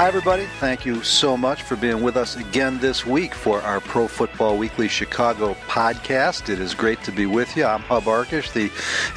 Hi, everybody. Thank you so much for being with us again this week for our Pro Football Weekly Chicago podcast. It is great to be with you. I'm Hub Arkush, the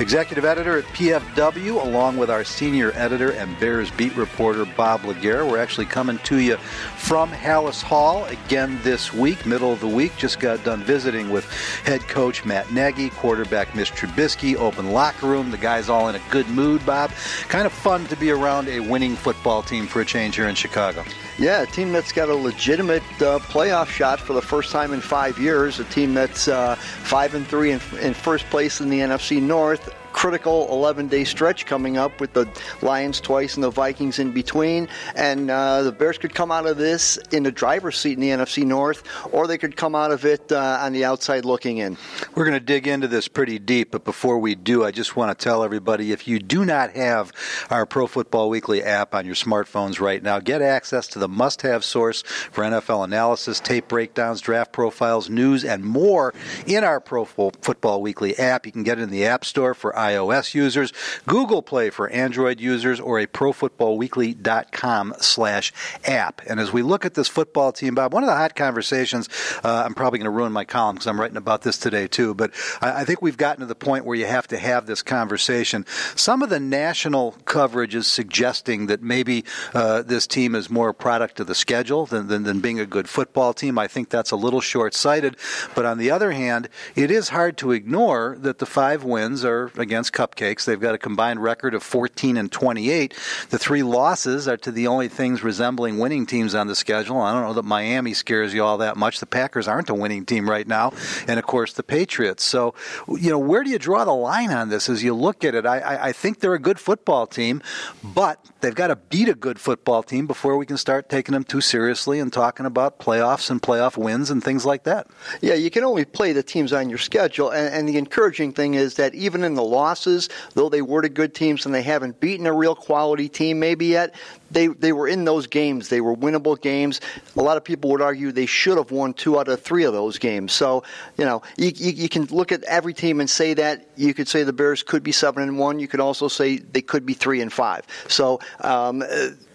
executive editor at PFW, along with our senior editor and Bears beat reporter Bob LeGere. We're actually coming to you from Halas Hall again this week, middle of the week. Just got done visiting with head coach Matt Nagy, quarterback Mitch Trubisky, open locker room. The guys all in a good mood, Bob. Kind of fun to be around a winning football team for a change here in Chicago. Chicago. Yeah, a team that's got a legitimate uh, playoff shot for the first time in five years. A team that's uh, five and three in, in first place in the NFC North critical 11 day stretch coming up with the Lions twice and the Vikings in between. And uh, the Bears could come out of this in the driver's seat in the NFC North, or they could come out of it uh, on the outside looking in. We're going to dig into this pretty deep, but before we do, I just want to tell everybody if you do not have our Pro Football Weekly app on your smartphones right now, get access to the must have source for NFL analysis, tape breakdowns, draft profiles, news, and more in our Pro Football Weekly app. You can get it in the App Store for iOS users, Google Play for Android users, or a ProFootballWeekly.com slash app. And as we look at this football team, Bob, one of the hot conversations, uh, I'm probably going to ruin my column because I'm writing about this today too, but I, I think we've gotten to the point where you have to have this conversation. Some of the national coverage is suggesting that maybe uh, this team is more a product of the schedule than, than, than being a good football team. I think that's a little short sighted. But on the other hand, it is hard to ignore that the five wins are, again, against Cupcakes. They've got a combined record of 14 and 28. The three losses are to the only things resembling winning teams on the schedule. I don't know that Miami scares you all that much. The Packers aren't a winning team right now, and of course the Patriots. So, you know, where do you draw the line on this as you look at it? I, I, think they're a good football team, but they've got to beat a good football team before we can start taking them too seriously and talking about playoffs and playoff wins and things like that. Yeah, you can only play the teams on your schedule, and, and the encouraging thing is that even in the loss losses, though they were to good teams and they haven't beaten a real quality team maybe yet, they they were in those games. They were winnable games. A lot of people would argue they should have won two out of three of those games. So you know you, you, you, can look at every team and say that. You could say the Bears could be seven and one. You could also say they could be three and five. So. Um,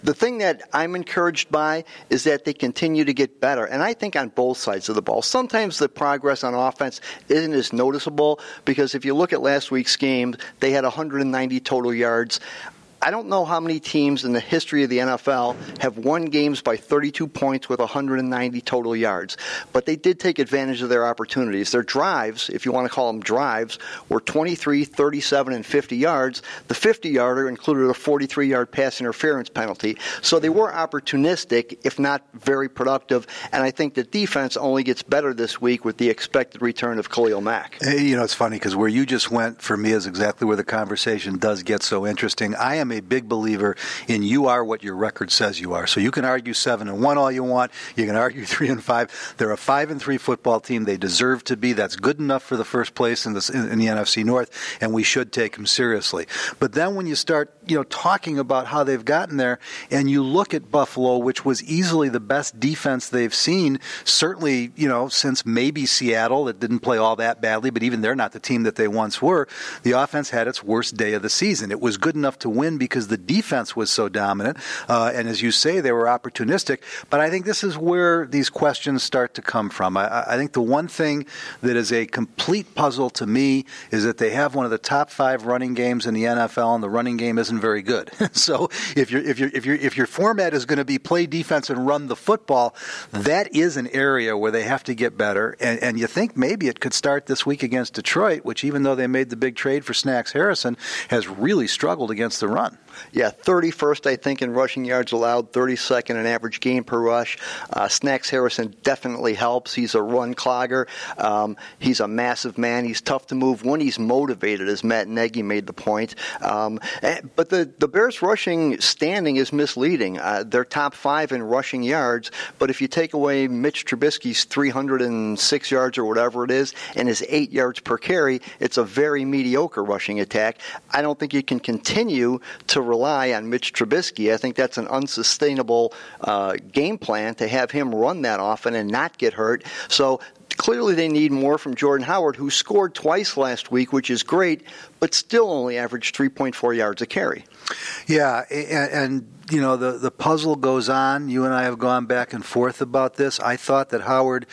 the thing that I'm encouraged by is that they continue to get better. And I think on both sides of the ball. Sometimes the progress on offense isn't as noticeable because if you look at last week's game, they had 190 total yards. I don't know how many teams in the history of the NFL have won games by 32 points with 190 total yards, but they did take advantage of their opportunities. Their drives, if you want to call them drives, were 23, 37, and 50 yards. The 50 yarder included a 43 yard pass interference penalty, so they were opportunistic, if not very productive. And I think the defense only gets better this week with the expected return of Khalil Mack. Hey, you know, it's funny because where you just went for me is exactly where the conversation does get so interesting. I am am a big believer in you are what your record says you are. So you can argue seven and one all you want. You can argue three and five. They're a five and three football team. They deserve to be. That's good enough for the first place in, this, in, the NFC North, and we should take them seriously. But then when you start, you know, talking about how they've gotten there, and you look at Buffalo, which was easily the best defense they've seen, certainly, you know, since maybe Seattle, that didn't play all that badly, but even they're not the team that they once were. The offense had its worst day of the season. It was good enough to win because the defense was so dominant, uh, and as you say, they were opportunistic. But I think this is where these questions start to come from. I, I think the one thing that is a complete puzzle to me is that they have one of the top five running games in the NFL, and the running game isn't very good. so if you if you if your if your format is going to be play defense and run the football, that is an area where they have to get better. And, and you think maybe it could start this week against Detroit, which even though they made the big trade for Snacks Harrison, has really struggled against the run on. Yeah, 31st, I think, in rushing yards allowed, 32nd in average game per rush. Uh, Snacks Harrison definitely helps. He's a run clogger. Um, he's a massive man. He's tough to move when he's motivated, as Matt Nagy made the point. Um, eh, but the, the Bears' rushing standing is misleading. Uh, they're top five in rushing yards, but if you take away Mitch Trubisky's 306 yards or whatever it is and his eight yards per carry, it's a very mediocre rushing attack. I don't think you can continue to rely on Mitch Trubisky. I think that's an unsustainable uh, game plan to have him run that often and not get hurt. So clearly they need more from Jordan Howard, who scored twice last week, which is great, but still only averaged 3.4 yards a carry. Yeah, and, and you know, the, the puzzle goes on. You and I have gone back and forth about this. I thought that Howard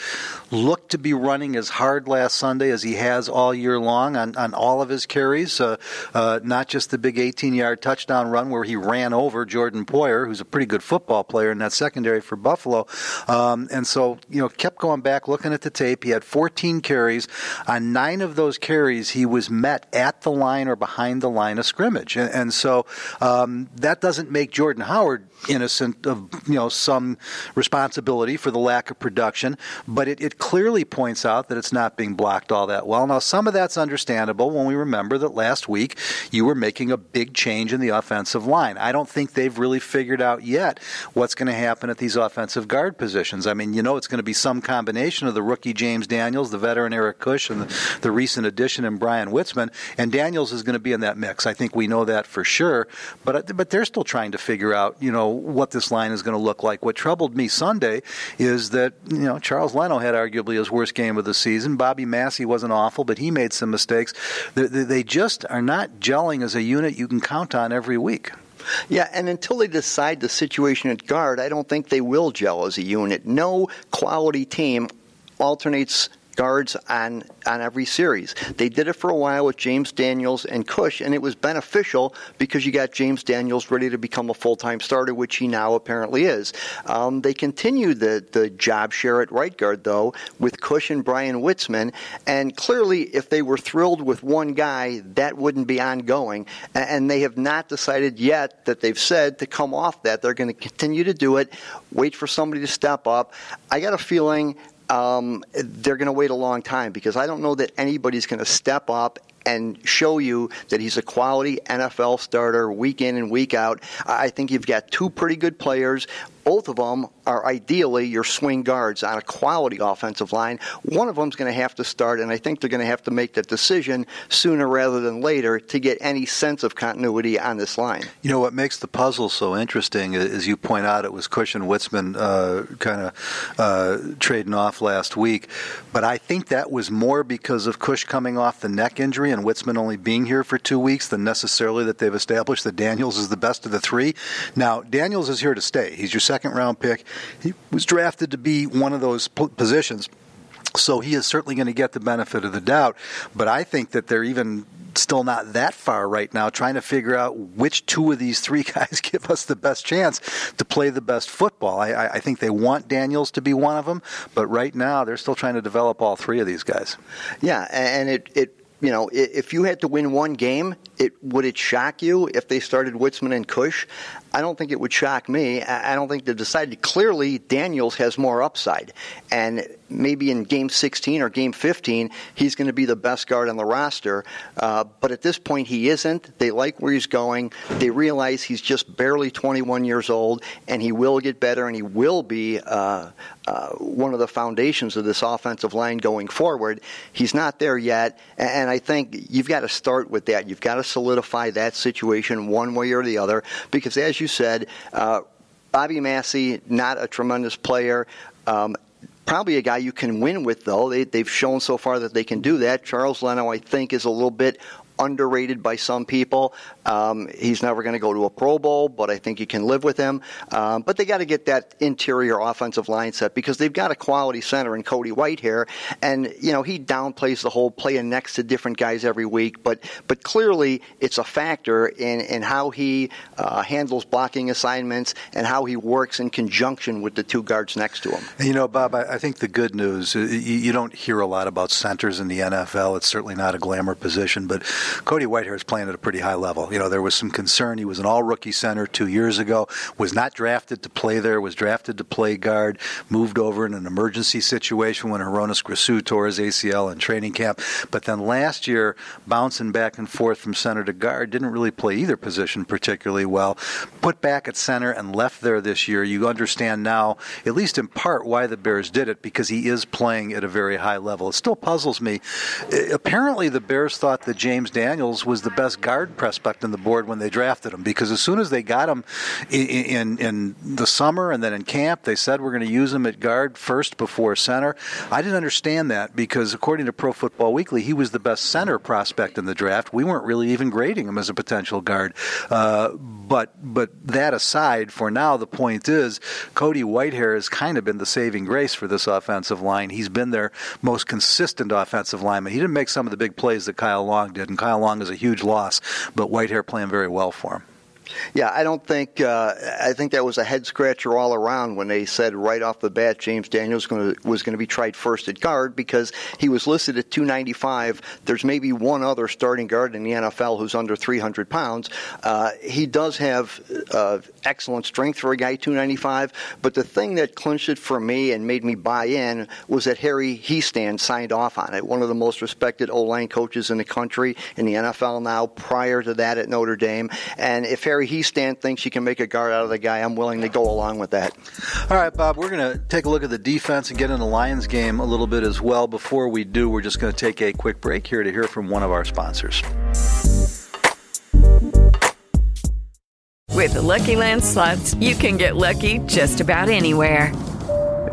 looked to be running as hard last Sunday as he has all year long on, on all of his carries, uh, uh, not just the big 18 yard touchdown run where he ran over Jordan Poyer, who's a pretty good football player in that secondary for Buffalo. Um, and so, you know, kept going back, looking at the tape. He had 14 carries. On nine of those carries, he was met at the line or behind the line of scrimmage. And, and so um, that doesn't make Jordan Howard innocent of you know some responsibility for the lack of production, but it, it clearly points out that it's not being blocked all that well. Now some of that's understandable when we remember that last week you were making a big change in the offensive line. I don't think they've really figured out yet what's going to happen at these offensive guard positions. I mean, you know it's going to be some combination of the rookie James Daniels, the veteran Eric Kush, and the, the recent addition in Bryan Witzmann, and Daniels is going to be in that mix. I think we know that for sure, but uh, but they're still trying to figure out you know what this line is going to look like. What troubled me Sunday is that you know Charles Leno had arguably his worst game of the season. Bobby Massie wasn't awful, but he made some mistakes. They, they just are not gelling as a unit you can count on every week. Yeah, and until they decide the situation at guard, I don't think they will gel as a unit. No quality team alternates guards on on every series. They did it for a while with James Daniels and Kush, and it was beneficial because you got James Daniels ready to become a full time starter, which he now apparently is. Um, they continued the the job share at right guard though with Kush and Bryan Witzmann, and clearly, if they were thrilled with one guy, that wouldn't be ongoing. And they have not decided yet that they've said to come off that. They're going to continue to do it. Wait for somebody to step up. I got a feeling um, they're going to wait a long time because I don't know that anybody's going to step up and show you that he's a quality NFL starter week in and week out. I think you've got two pretty good players. Both of them are ideally your swing guards on a quality offensive line. One of them's going to have to start, and I think they're going to have to make that decision sooner rather than later to get any sense of continuity on this line. You know what makes the puzzle so interesting, as you point out, it was Cushing Witzmann uh, kind of uh, trading off last week, but I think that was more because of Kush coming off the neck injury and Witzmann only being here for two weeks than necessarily that they've established that Daniels is the best of the three. Now Daniels is here to stay. He's your second round pick. He was drafted to be one of those positions. So he is certainly going to get the benefit of the doubt. But I think that they're even still not that far right now, trying to figure out which two of these three guys give us the best chance to play the best football. I, I think they want Daniels to be one of them, but right now they're still trying to develop all three of these guys. Yeah, and it, it you know, if you had to win one game, it would it shock you if they started Witzmann and Kush? I don't think it would shock me. I don't think they've decided. Clearly, Daniels has more upside, and maybe in Game 16 or Game 15, he's going to be the best guard on the roster. Uh, but at this point, he isn't. They like where he's going. They realize he's just barely 21 years old, and he will get better, and he will be uh, uh, one of the foundations of this offensive line going forward. He's not there yet, and I think you've got to start with that. You've got to solidify that situation one way or the other, because as you said, uh, Bobby Massie, not a tremendous player. Um, probably a guy you can win with, though. They, they've shown so far that they can do that. Charles Leno, I think, is a little bit underrated by some people. Um, he's never going to go to a Pro Bowl, but I think you can live with him. Um, but they got to get that interior offensive line set because they've got a quality center in Cody Whitehair, and you know he downplays the whole playing next to different guys every week. But but clearly it's a factor in in how he uh, handles blocking assignments and how he works in conjunction with the two guards next to him. You know, Bob, I, I think the good news you, you don't hear a lot about centers in the NFL. It's certainly not a glamour position, but Cody Whitehair is playing at a pretty high level. You know, there was some concern. He was an all rookie center two years ago, was not drafted to play there, was drafted to play guard, moved over in an emergency situation when Hroniss Grasu tore his ACL in training camp. But then last year, bouncing back and forth from center to guard, didn't really play either position particularly well. Put back at center and left there this year. You understand now, at least in part, why the Bears did it because he is playing at a very high level. It still puzzles me. Apparently, the Bears thought that James Daniels was the best guard prospect on the board when they drafted him because as soon as they got him in, in, in the summer and then in camp, they said we're going to use him at guard first before center. I didn't understand that because according to Pro Football Weekly, he was the best center prospect in the draft. We weren't really even grading him as a potential guard. Uh, but but that aside, for now, the point is Cody Whitehair has kind of been the saving grace for this offensive line. He's been their most consistent offensive lineman. He didn't make some of the big plays that Kyle Long did, and Kyle Long is a huge loss, but Whitehair playing very well for him. Yeah, I don't think uh, I think that was a head scratcher all around when they said right off the bat James Daniels gonna, was going to be tried first at guard because he was listed at 295. There's maybe one other starting guard in the NFL who's under 300 pounds. Uh, he does have uh, excellent strength for a guy 295, but the thing that clinched it for me and made me buy in was that Harry Hiestand signed off on it. One of the most respected O line coaches in the country in the NFL now. Prior to that at Notre Dame, and if Harry Hiestand thinks you can make a guard out of the guy, I'm willing to go along with that. All right, Bob, we're going to take a look at the defense and get in the Lions game a little bit as well. Before we do, we're just going to take a quick break here to hear from one of our sponsors. With the Lucky Land slots, you can get lucky just about anywhere.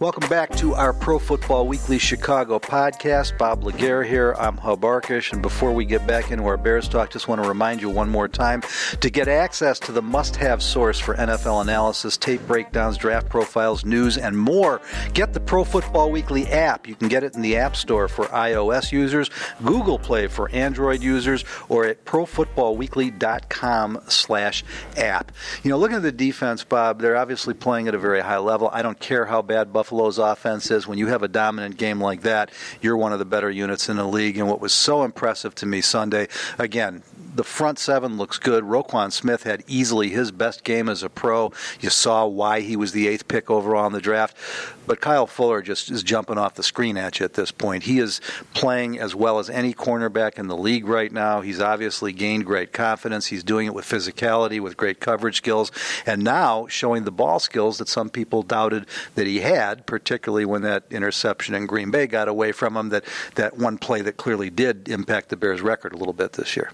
Welcome back to our Pro Football Weekly Chicago podcast. Bob LeGere here. I'm Hub Arkush. And before we get back into our Bears talk, just want to remind you one more time to get access to the must have source for NFL analysis, tape breakdowns, draft profiles, news, and more. Get the Pro Football Weekly app. You can get it in the App Store for iOS users, Google Play for Android users, or at profootballweekly.com slash app. You know, looking at the defense, Bob, they're obviously playing at a very high level. I don't care how bad Buffalo Buffalo's offense is. When you have a dominant game like that, you're one of the better units in the league. And what was so impressive to me Sunday, again, the front seven looks good. Roquan Smith had easily his best game as a pro. You saw why he was the eighth pick overall in the draft. But Kyle Fuller just is jumping off the screen at you at this point. He is playing as well as any cornerback in the league right now. He's obviously gained great confidence. He's doing it with physicality, with great coverage skills, and now showing the ball skills that some people doubted that he had, particularly when that interception in Green Bay got away from him. That that one play that clearly did impact the Bears' record a little bit this year.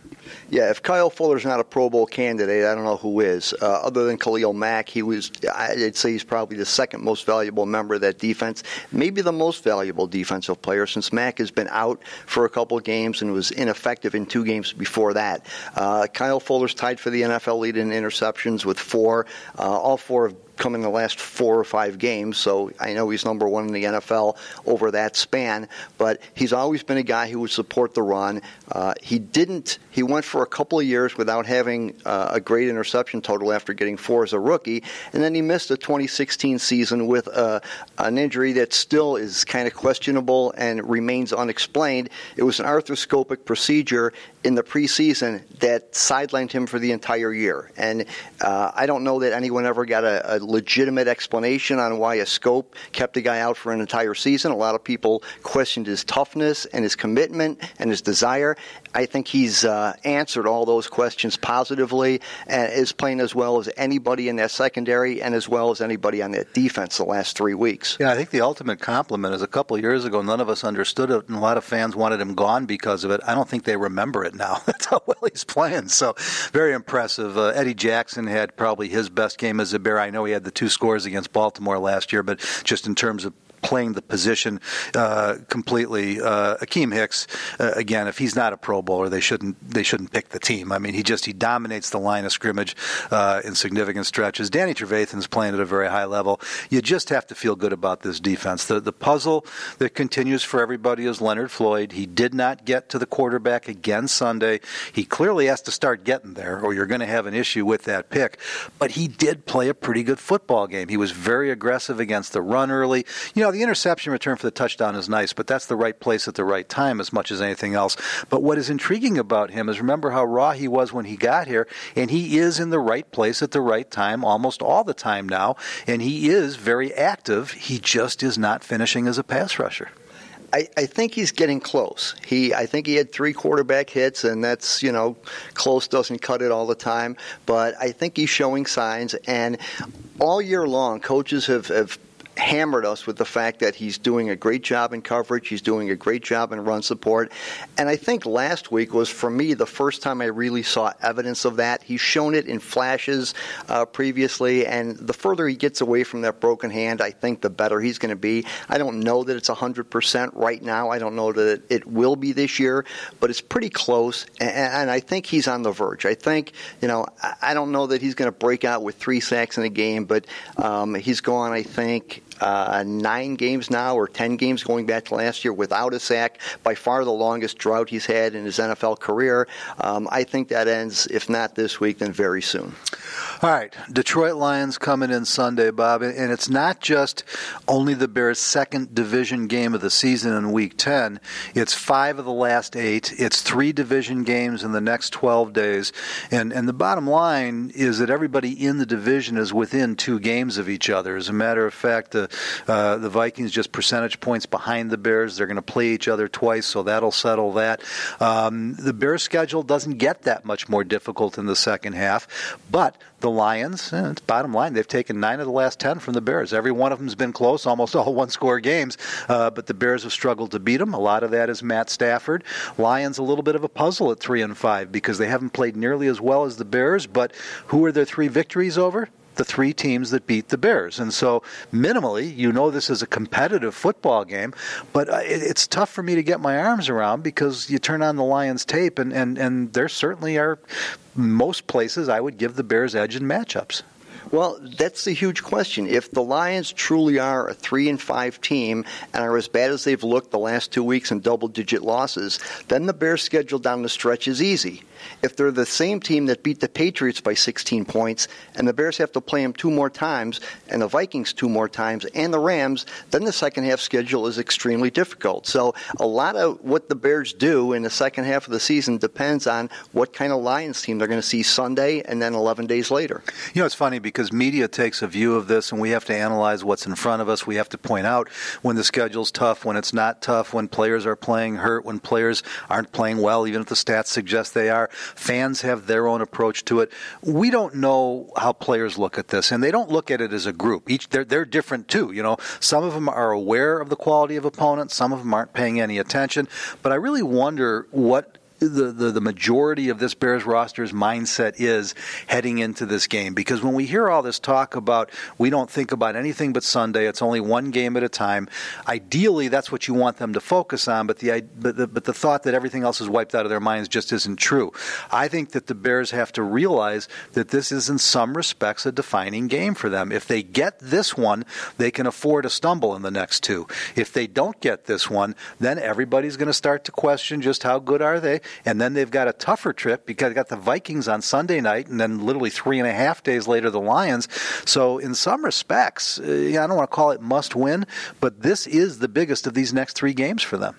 Yeah, if Kyle Fuller's not a Pro Bowl candidate, I don't know who is. Uh, other than Khalil Mack, he was, I'd say he's probably the second most valuable member of that defense, maybe the most valuable defensive player since Mack has been out for a couple games and was ineffective in two games before that. Uh, Kyle Fuller's tied for the NFL lead in interceptions with four. Uh, all four of come in the last four or five games, so I know he's number one in the NFL over that span. But he's always been a guy who would support the run. Uh, he didn't. He went for a couple of years without having uh, a great interception total after getting four as a rookie, and then he missed the 2016 season with uh, an injury that still is kind of questionable and remains unexplained. It was an arthroscopic procedure in the preseason that sidelined him for the entire year, and uh, I don't know that anyone ever got a, a legitimate explanation on why a scope kept a guy out for an entire season. A lot of people questioned his toughness and his commitment and his desire. I think he's uh, answered all those questions positively and is playing as well as anybody in that secondary and as well as anybody on that defense the last three weeks. Yeah, I think the ultimate compliment is a couple years ago, none of us understood it, and a lot of fans wanted him gone because of it. I don't think they remember it now. That's how well he's playing. So, very impressive. Uh, Eddie Jackson had probably his best game as a Bear. I know he had the two scores against Baltimore last year, but just in terms of playing the position uh, completely. Uh, Akiem Hicks, uh, again, if he's not a Pro Bowler, they shouldn't they shouldn't pick the team. I mean, he just he dominates the line of scrimmage uh, in significant stretches. Danny Trevathan's playing at a very high level. You just have to feel good about this defense. The the puzzle that continues for everybody is Leonard Floyd. He did not get to the quarterback again Sunday. He clearly has to start getting there, or you're going to have an issue with that pick. But he did play a pretty good football game. He was very aggressive against the run early. You know, the interception return for the touchdown is nice, but that's the right place at the right time as much as anything else. But what is intriguing about him is remember how raw he was when he got here, and he is in the right place at the right time almost all the time now, and he is very active. He just is not finishing as a pass rusher. I, I, think he's getting close. He, I think he had three quarterback hits, and that's you know, close doesn't cut it all the time. But I think he's showing signs, and all year long, coaches have, have hammered us with the fact that he's doing a great job in coverage, he's doing a great job in run support. And I think last week was, for me, the first time I really saw evidence of that. He's shown it in flashes uh, previously, and the further he gets away from that broken hand, I think the better he's going to be. I don't know that it's 100% right now. I don't know that it will be this year, but it's pretty close, and, I think he's on the verge. I think, you know, I don't know that he's going to break out with three sacks in a game, but um, he's gone, I think, uh, nine games now or 10 games going back to last year without a sack, by far the longest drought he's had in his NFL career. Um, I think that ends, if not this week, then very soon. All right, Detroit Lions coming in Sunday, Bob, and it's not just only the Bears' second division game of the season in Week 10. It's five of the last eight. It's three division games in the next 12 days, and and the bottom line is that everybody in the division is within two games of each other. As a matter of fact, the uh, the Vikings just percentage points behind the Bears. They're going to play each other twice, so that'll settle that. Um, the Bears' schedule doesn't get that much more difficult in the second half, but the Lions, eh, it's bottom line, they've taken nine of the last ten from the Bears. Every one of them's been close, almost all one-score games, uh, but the Bears have struggled to beat them. A lot of that is Matt Stafford. Lions a little bit of a puzzle at three and five because they haven't played nearly as well as the Bears. But who are their three victories over? The three teams that beat the Bears. And so, minimally, you know this is a competitive football game, but uh, it's tough for me to get my arms around because you turn on the Lions tape, and, and, and there certainly are most places I would give the Bears edge in matchups. Well, that's the huge question. If the Lions truly are a three and five team and are as bad as they've looked the last two weeks in double digit losses, then the Bears' schedule down the stretch is easy if they're the same team that beat the Patriots by 16 points, and the Bears have to play them two more times, and the Vikings two more times, and the Rams, then the second half schedule is extremely difficult. So a lot of what the Bears do in the second half of the season depends on what kind of Lions team they're going to see Sunday and then 11 days later. You know, it's funny because media takes a view of this, and we have to analyze what's in front of us. We have to point out when the schedule's tough, when it's not tough, when players are playing hurt, when players aren't playing well, even if the stats suggest they are. Fans have their own approach to it. We don't know how players look at this, and they don't look at it as a group. Each they're they're different too. You know, some of them are aware of the quality of opponents, some of them aren't paying any attention. But I really wonder what the, the, the majority of this Bears roster's mindset is heading into this game. Because when we hear all this talk about we don't think about anything but Sunday, it's only one game at a time. Ideally, that's what you want them to focus on. But the but the, but the thought that everything else is wiped out of their minds just isn't true. I think that the Bears have to realize that this is in some respects a defining game for them. If they get this one, they can afford a stumble in the next two. If they don't get this one, then everybody's going to start to question just how good are they and then they've got a tougher trip because they got the Vikings on Sunday night, and then literally three and a half days later the Lions. So in some respects, uh, I don't want to call it must win, but this is the biggest of these next three games for them.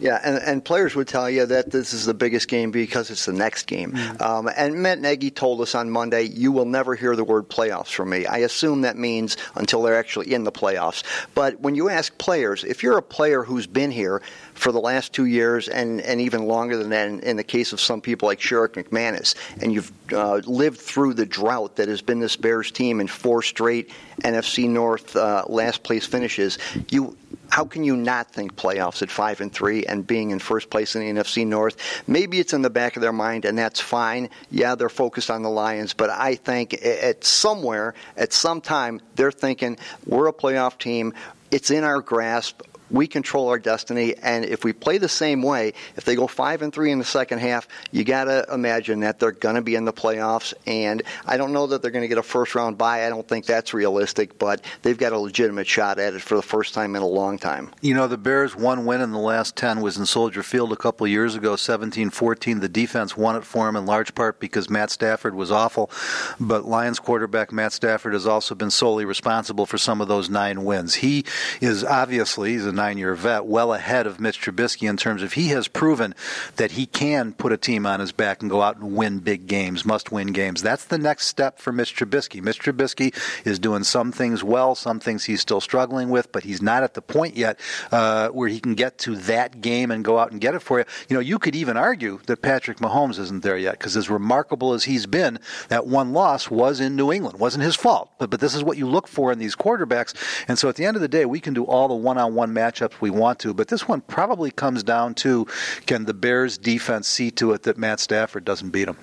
Yeah, and, and players would tell you that this is the biggest game because it's the next game. Mm-hmm. Um, and Matt Nagy told us on Monday, you will never hear the word playoffs from me. I assume that means until they're actually in the playoffs. But when you ask players, if you're a player who's been here for the last two years and, and even longer than that in, in the case of some people like Sherrick McManis, and you've uh, lived through the drought that has been this Bears team in four straight NFC North uh, last place finishes, you how can you not think playoffs at five and three and being in first place in the NFC North? Maybe it's in the back of their mind, and that's fine. Yeah, they're focused on the Lions, but I think at somewhere, at some time, they're thinking we're a playoff team. It's in our grasp we control our destiny. And if we play the same way, if they go five and three in the second half, you got to imagine that they're going to be in the playoffs. And I don't know that they're going to get a first round bye. I don't think that's realistic, but they've got a legitimate shot at it for the first time in a long time. You know, the Bears' one win in the last 10 was in Soldier Field a couple years ago, 17 14. The defense won it for them in large part because Matt Stafford was awful. But Lions quarterback Matt Stafford has also been solely responsible for some of those nine wins. He is obviously, he's a nine year vet, well ahead of Mitch Trubisky in terms of he has proven that he can put a team on his back and go out and win big games, must win games. That's the next step for Mitch Trubisky. Mitch Trubisky is doing some things well, some things he's still struggling with, but he's not at the point yet uh, where he can get to that game and go out and get it for you. You know, you could even argue that Patrick Mahomes isn't there yet because as remarkable as he's been, that one loss was in New England. Wasn't his fault, but, but this is what you look for in these quarterbacks. And so at the end of the day, we can do all the one on one matchups we want to. But this one probably comes down to can the Bears defense see to it that Matt Stafford doesn't beat them?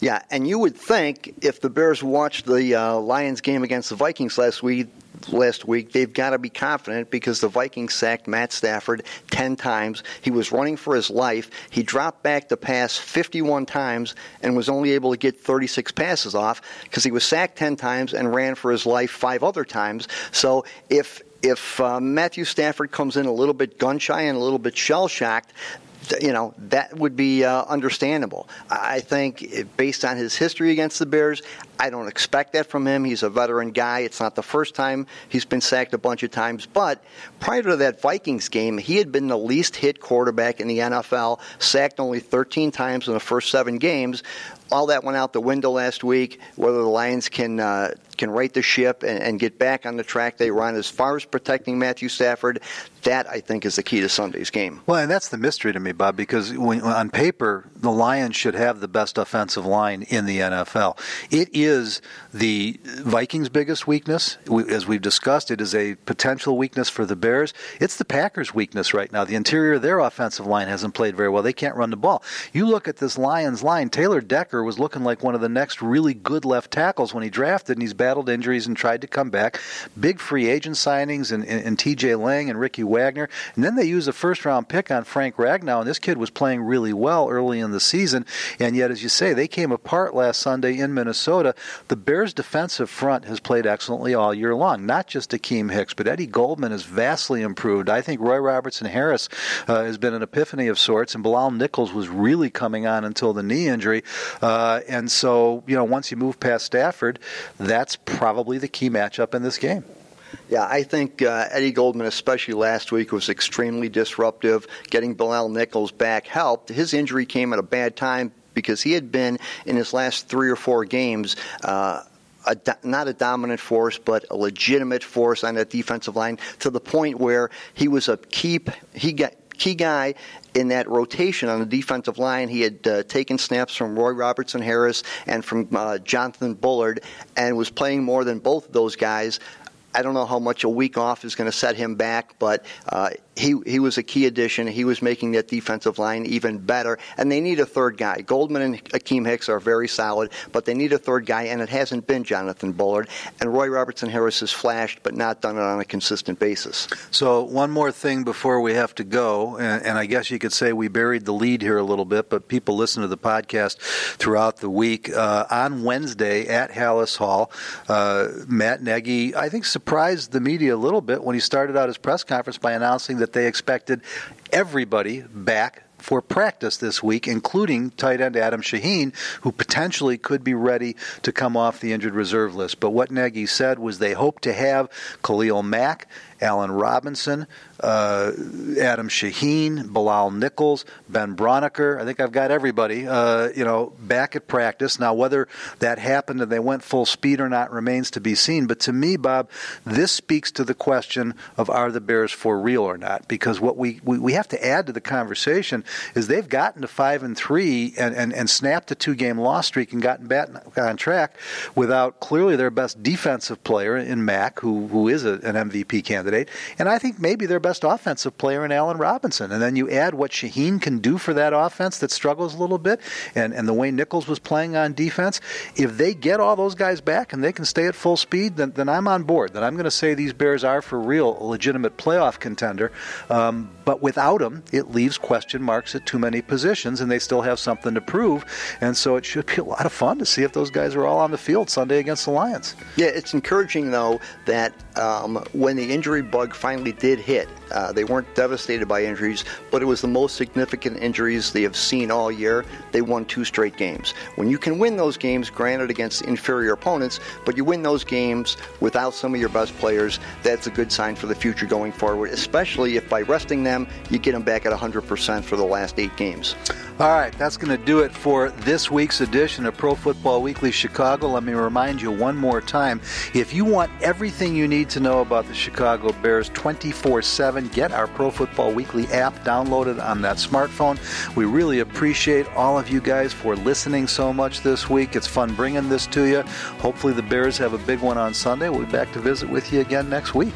Yeah, and you would think if the Bears watched the uh, Lions game against the Vikings last week, last week, they've got to be confident because the Vikings sacked Matt Stafford 10 times. He was running for his life. He dropped back to pass 51 times and was only able to get 36 passes off because he was sacked 10 times and ran for his life five other times. So if if uh, Matthew Stafford comes in a little bit gun shy and a little bit shell shocked, you know that would be uh, understandable. I think based on his history against the Bears, I don't expect that from him. He's a veteran guy. It's not the first time he's been sacked a bunch of times. But prior to that Vikings game, he had been the least hit quarterback in the NFL, sacked only 13 times in the first seven games all that went out the window last week. Whether the Lions can uh, can right the ship and, and, get back on the track they run as far as protecting Matthew Stafford, that I think is the key to Sunday's game. Well, and that's the mystery to me, Bob, because when, on paper the Lions should have the best offensive line in the NFL. It is the Vikings' biggest weakness, as we've discussed. It is a potential weakness for the Bears. It's the Packers' weakness right now. The interior of their offensive line hasn't played very well. They can't run the ball. You look at this Lions line. Taylor Decker was looking like one of the next really good left tackles when he drafted, and he's battled injuries and tried to come back. Big free agent signings and, and, and T.J. Lang and Ricky Wagner, and then they used a first round pick on Frank Ragnow, and this kid was playing really well early in the season, and yet, as you say, they came apart last Sunday in Minnesota. The Bears' defensive front has played excellently all year long, not just Akiem Hicks, but Eddie Goldman has vastly improved. I think Roy Robertson Harris uh, has been an epiphany of sorts, and Bilal Nichols was really coming on until the knee injury. Uh, and so, you know, once you move past Stafford, that's probably the key matchup in this game. Yeah, I think uh, Eddie Goldman, especially last week, was extremely disruptive. Getting Bilal Nichols back helped. His injury came at a bad time because he had been in his last three or four games. Uh, a, not a dominant force, but a legitimate force on that defensive line to the point where he was a key he got key guy in that rotation on the defensive line. He had uh, taken snaps from Roy Robertson Harris and from uh, Jonathan Bullard and was playing more than both of those guys. I don't know how much a week off is going to set him back, but uh, he he was a key addition. He was making that defensive line even better, and they need a third guy. Goldman and Akiem Hicks are very solid, but they need a third guy, and it hasn't been Jonathan Bullard. And Roy Robertson Harris has flashed, but not done it on a consistent basis. So one more thing before we have to go, and, and I guess you could say we buried the lead here a little bit, but people listen to the podcast throughout the week. Uh, on Wednesday at Halas Hall, uh, Matt Nagy, I think, surprised the media a little bit when he started out his press conference by announcing that they expected everybody back for practice this week, including tight end Adam Shaheen, who potentially could be ready to come off the injured reserve list. But what Nagy said was they hope to have Khalil Mack, Allen Robinson, uh, Adam Shaheen, Bilal Nichols, Ben Braunecker. I think I've got everybody, uh, you know, back at practice. Now, whether that happened and they went full speed or not remains to be seen. But to me, Bob, this speaks to the question of are the Bears for real or not? Because what we, we, we have to add to the conversation is they've gotten to five and three and, and, and snapped a two game loss streak and gotten back on track without clearly their best defensive player in Mack, who, who is a, an MVP candidate. And I think maybe their best offensive player in Allen Robinson. And then you add what Shaheen can do for that offense that struggles a little bit, and, and the way Nichols was playing on defense. If they get all those guys back and they can stay at full speed, then, then I'm on board. Then I'm going to say these Bears are for real a legitimate playoff contender. Um, but without them, it leaves question marks at too many positions, and they still have something to prove. And so it should be a lot of fun to see if those guys are all on the field Sunday against the Lions. Yeah, it's encouraging though that um, when the injury bug finally did hit, uh, they weren't devastated by injuries, but it was the most significant injuries they have seen all year. They won two straight games. When you can win those games, granted against inferior opponents, but you win those games without some of your best players, that's a good sign for the future going forward, especially if by resting them, you get them back at 100% for the last eight games. All right, that's going to do it for this week's edition of Pro Football Weekly Chicago. Let me remind you one more time if you want everything you need to know about the Chicago Bears 24 7, get our Pro Football Weekly app downloaded on that smartphone. We really appreciate all of you guys for listening so much this week. It's fun bringing this to you. Hopefully, the Bears have a big one on Sunday. We'll be back to visit with you again next week.